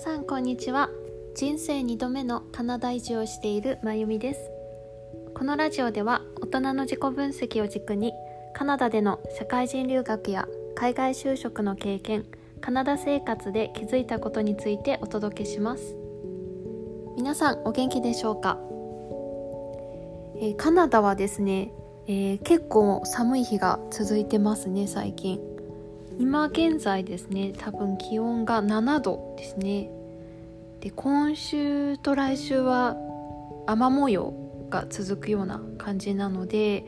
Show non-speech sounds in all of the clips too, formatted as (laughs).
さんこんにちは。人生2度目のカナダ移住をしているまゆみです。このラジオでは大人の自己分析を軸にカナダでの社会人留学や海外就職の経験カナダ生活で気づいたことについてお届けします。皆さんお元気でしょうか、えー、カナダはですね、えー、結構寒い日が続いてますね最近。今現在ですね多分気温が7度ですね。で今週と来週は雨模様が続くような感じなので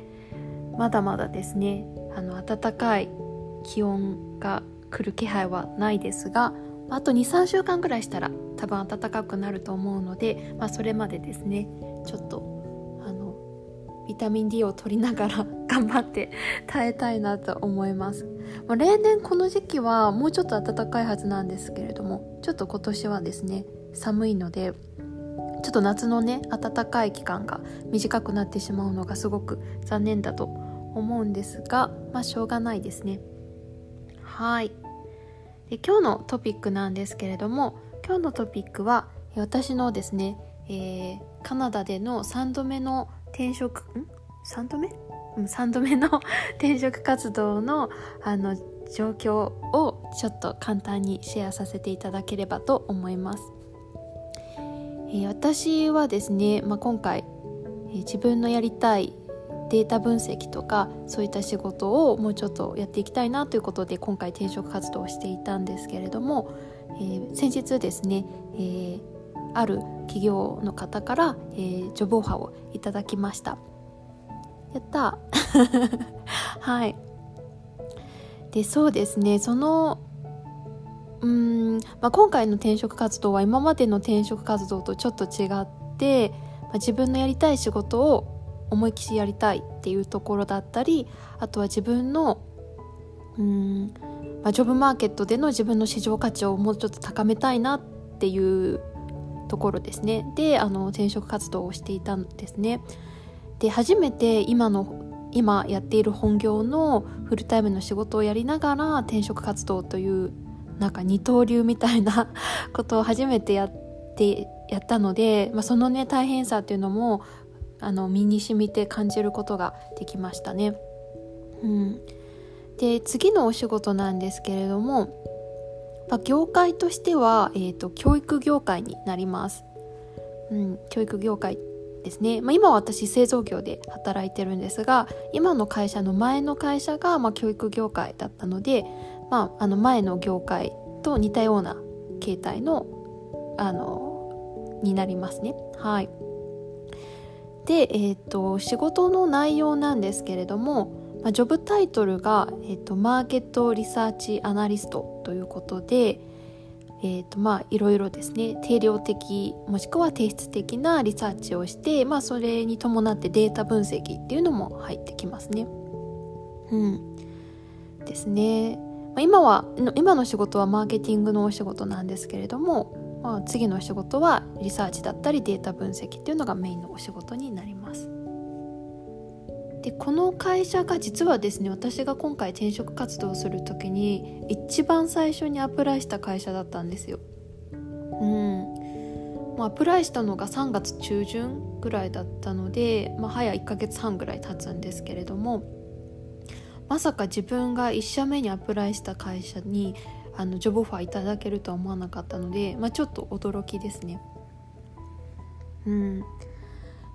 まだまだですねあの暖かい気温が来る気配はないですがあと23週間ぐらいしたら多分暖かくなると思うので、まあ、それまでですねちょっとあのビタミン D を取りながら (laughs) 頑張って耐えたいなと思います、まあ、例年この時期はもうちょっと暖かいはずなんですけれどもちょっと今年はですね寒いのでちょっと夏のね暖かい期間が短くなってしまうのがすごく残念だと思うんですがまあしょうがないですね。はい。で今日のトピックなんですけれども今日のトピックは私のですね、えー、カナダでの3度目の転職ん？3度目、3度目の (laughs) 転職活動のあの状況をちょっと簡単にシェアさせていただければと思います。えー、私はですね、まあ、今回、えー、自分のやりたいデータ分析とかそういった仕事をもうちょっとやっていきたいなということで今回転職活動をしていたんですけれども、えー、先日ですね、えー、ある企業の方から、えー、ジョブオファーをいただきましたやった。(laughs) はい。でそうですね。そのうん、まあ、今回の転職活動は今までの転職活動とちょっと違って、まあ、自分のやりたい仕事を思い切りやりたいっていうところだったりあとは自分のうん、まあ、ジョブマーケットでの自分の市場価値をもうちょっと高めたいなっていうところですね。であの転職活動をしていたんですね。で初めて今の今やっている本業のフルタイムの仕事をやりながら転職活動というなんか二刀流みたいな (laughs) ことを初めてやってやったので、まあ、そのね大変さっていうのもあの身に染みて感じることができましたね。うん、で次のお仕事なんですけれどもまあ、業界としては、えーと、教育業界になります、うん、教育業界ですね、まあ、今私製造業で働いてるんですが今の会社の前の会社が、ま、教育業界だったので、まあ、あの前の業界と似たような形態のあのになりますね。はい。で、えーと仕事の内容なんですけれどもまあ、ジョブタイトルが、えーと、マーケットリサーチアナリストということで、えーとまあ、いろいろですね定量的もしくは提出的なリサーチをして、まあ、それに伴ってデータ分析っていうのも入ってきますね。うん、ですね。まあ、今は今の仕事はマーケティングのお仕事なんですけれども、まあ、次の仕事はリサーチだったりデータ分析っていうのがメインのお仕事になります。でこの会社が実はですね私が今回転職活動する時に一番最初にアプライした会社だったんですよ。うんまあ、アプライしたのが3月中旬ぐらいだったので、まあ、早1ヶ月半ぐらい経つんですけれどもまさか自分が1社目にアプライした会社にあのジョブオファーいただけるとは思わなかったので、まあ、ちょっと驚きですね。うん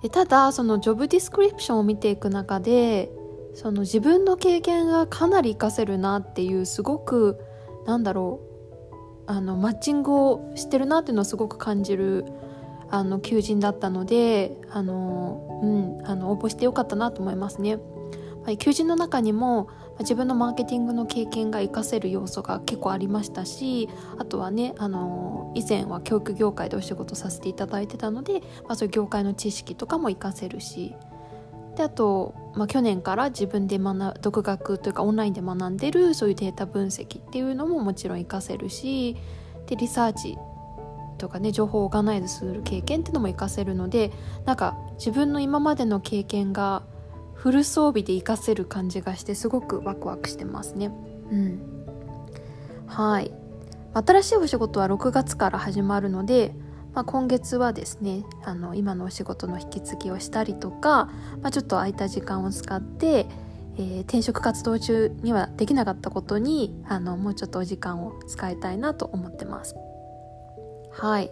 でただそのジョブディスクリプションを見ていく中でその自分の経験がかなり活かせるなっていうすごくなんだろうあのマッチングをしてるなっていうのをすごく感じるあの求人だったのであの、うん、あの応募してよかったなと思いますね。求人の中にも自分のマーケティングの経験が活かせる要素が結構ありましたしあとはねあの以前は教育業界でお仕事させていただいてたので、まあ、そういう業界の知識とかも活かせるし。であと、まあ、去年から自分で学独学というかオンラインで学んでるそういうデータ分析っていうのももちろん活かせるしでリサーチとかね情報をオーガナイズする経験っていうのも活かせるのでなんか自分の今までの経験がフル装備で活かせる感じがしてすごくワクワクしてますね。うん、はい新しいお仕事は6月から始まるので、まあ、今月はですねあの今のお仕事の引き継ぎをしたりとか、まあ、ちょっと空いた時間を使ってえー、転職活動中にはできなかったことにあのもうちょっとお時間を使いたいなと思ってます。はい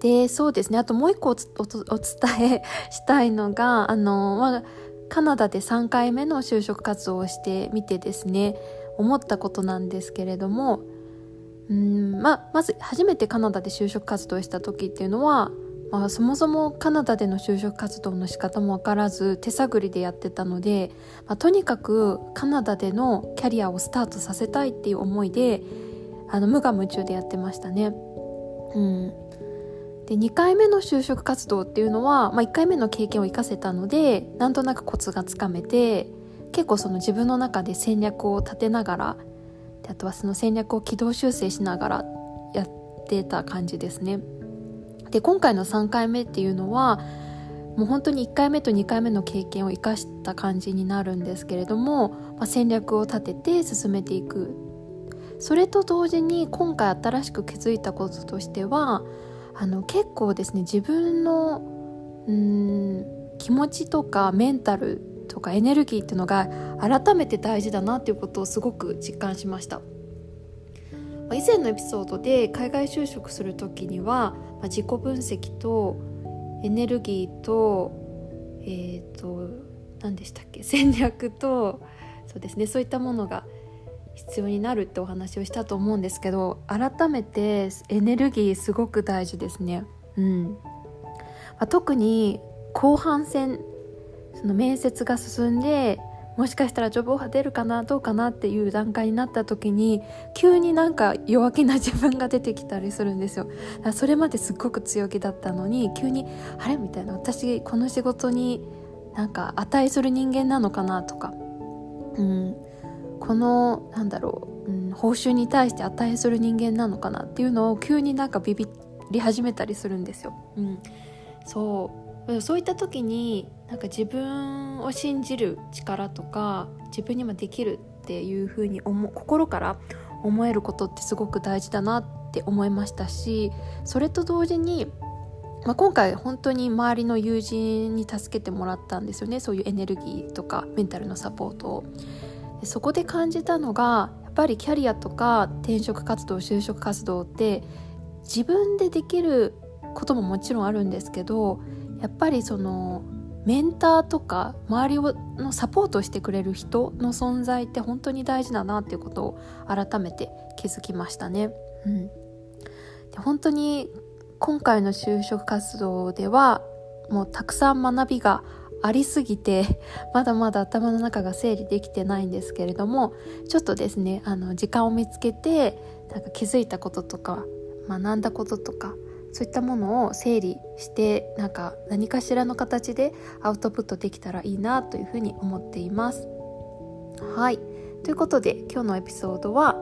でそうですねあともう一個お伝えしたいのがあの、まあ、カナダで3回目の就職活動をしてみてですね思ったことなんですけれどもうんままず初めてカナダで就職活動した時っていうのはまあ、そもそもカナダでの就職活動の仕方も分からず手探りでやってたので、まあ、とにかくカナダでのキャリアをスタートさせたいっていう思いであの無我夢中でやってましたね。うん、で2回目の就職活動っていうのは、まあ、1回目の経験を生かせたのでなんとなくコツがつかめて結構その自分の中で戦略を立てながらであとはその戦略を軌道修正しながらやってた感じですね。で今回の3回目っていうのはもう本当に1回目と2回目の経験を生かした感じになるんですけれども、まあ、戦略を立てて進めていくそれと同時に今回新しく気づいたこととしてはあの結構ですね自分のうん気持ちとかメンタルとかエネルギーっていうのが改めて大事だなっていうことをすごく実感しました。以前のエピソードで海外就職する時には、自己分析とエネルギーとえっ、ー、と何でしたっけ戦略とそうですねそういったものが必要になるってお話をしたと思うんですけど改めてエネルギーすごく大事ですね。うん。まあ、特に後半戦その面接が進んでもしかしたらジョブオファー出るかなどうかなっていう段階になった時に急になんか弱気な自分が出てきたりするんですよ。それまですっごく強気だったのに急にあれ？みたいな。私この仕事になんか値する人間なのかなとか、うん、このなんだろう、うん、報酬に対して値する人間なのかなっていうのを急になんかビビり始めたりするんですよ。うん、そうそういった時になんか自分を信じる力とか自分にもできるっていうふうに思心から思えることってすごく大事だなって思いましたしそれと同時に、まあ、今回本当に周りの友人に助けてもらったんですよねそういうエネルギーとかメンタルのサポートを。そこで感じたのがやっぱりキャリアとか転職活動就職活動って自分でできることももちろんあるんですけどやっぱりそのメンターとか周りをのサポートしてくれる人の存在って本当に大事だなっていうことを改めて気づきましたね。うん、で本当に今回の就職活動ではもうたくさん学びがありすぎてまだまだ頭の中が整理できてないんですけれどもちょっとですねあの時間を見つけてなんか気づいたこととか学んだこととかそういったものを整理してなんか何かしらの形でアウトプットできたらいいなというふうに思っています。はいということで今日のエピソードは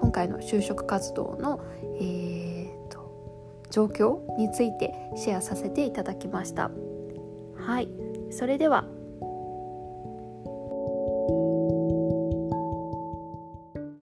今回の就職活動の、えーと、状況についてシェアさせていただきました。はいそれでは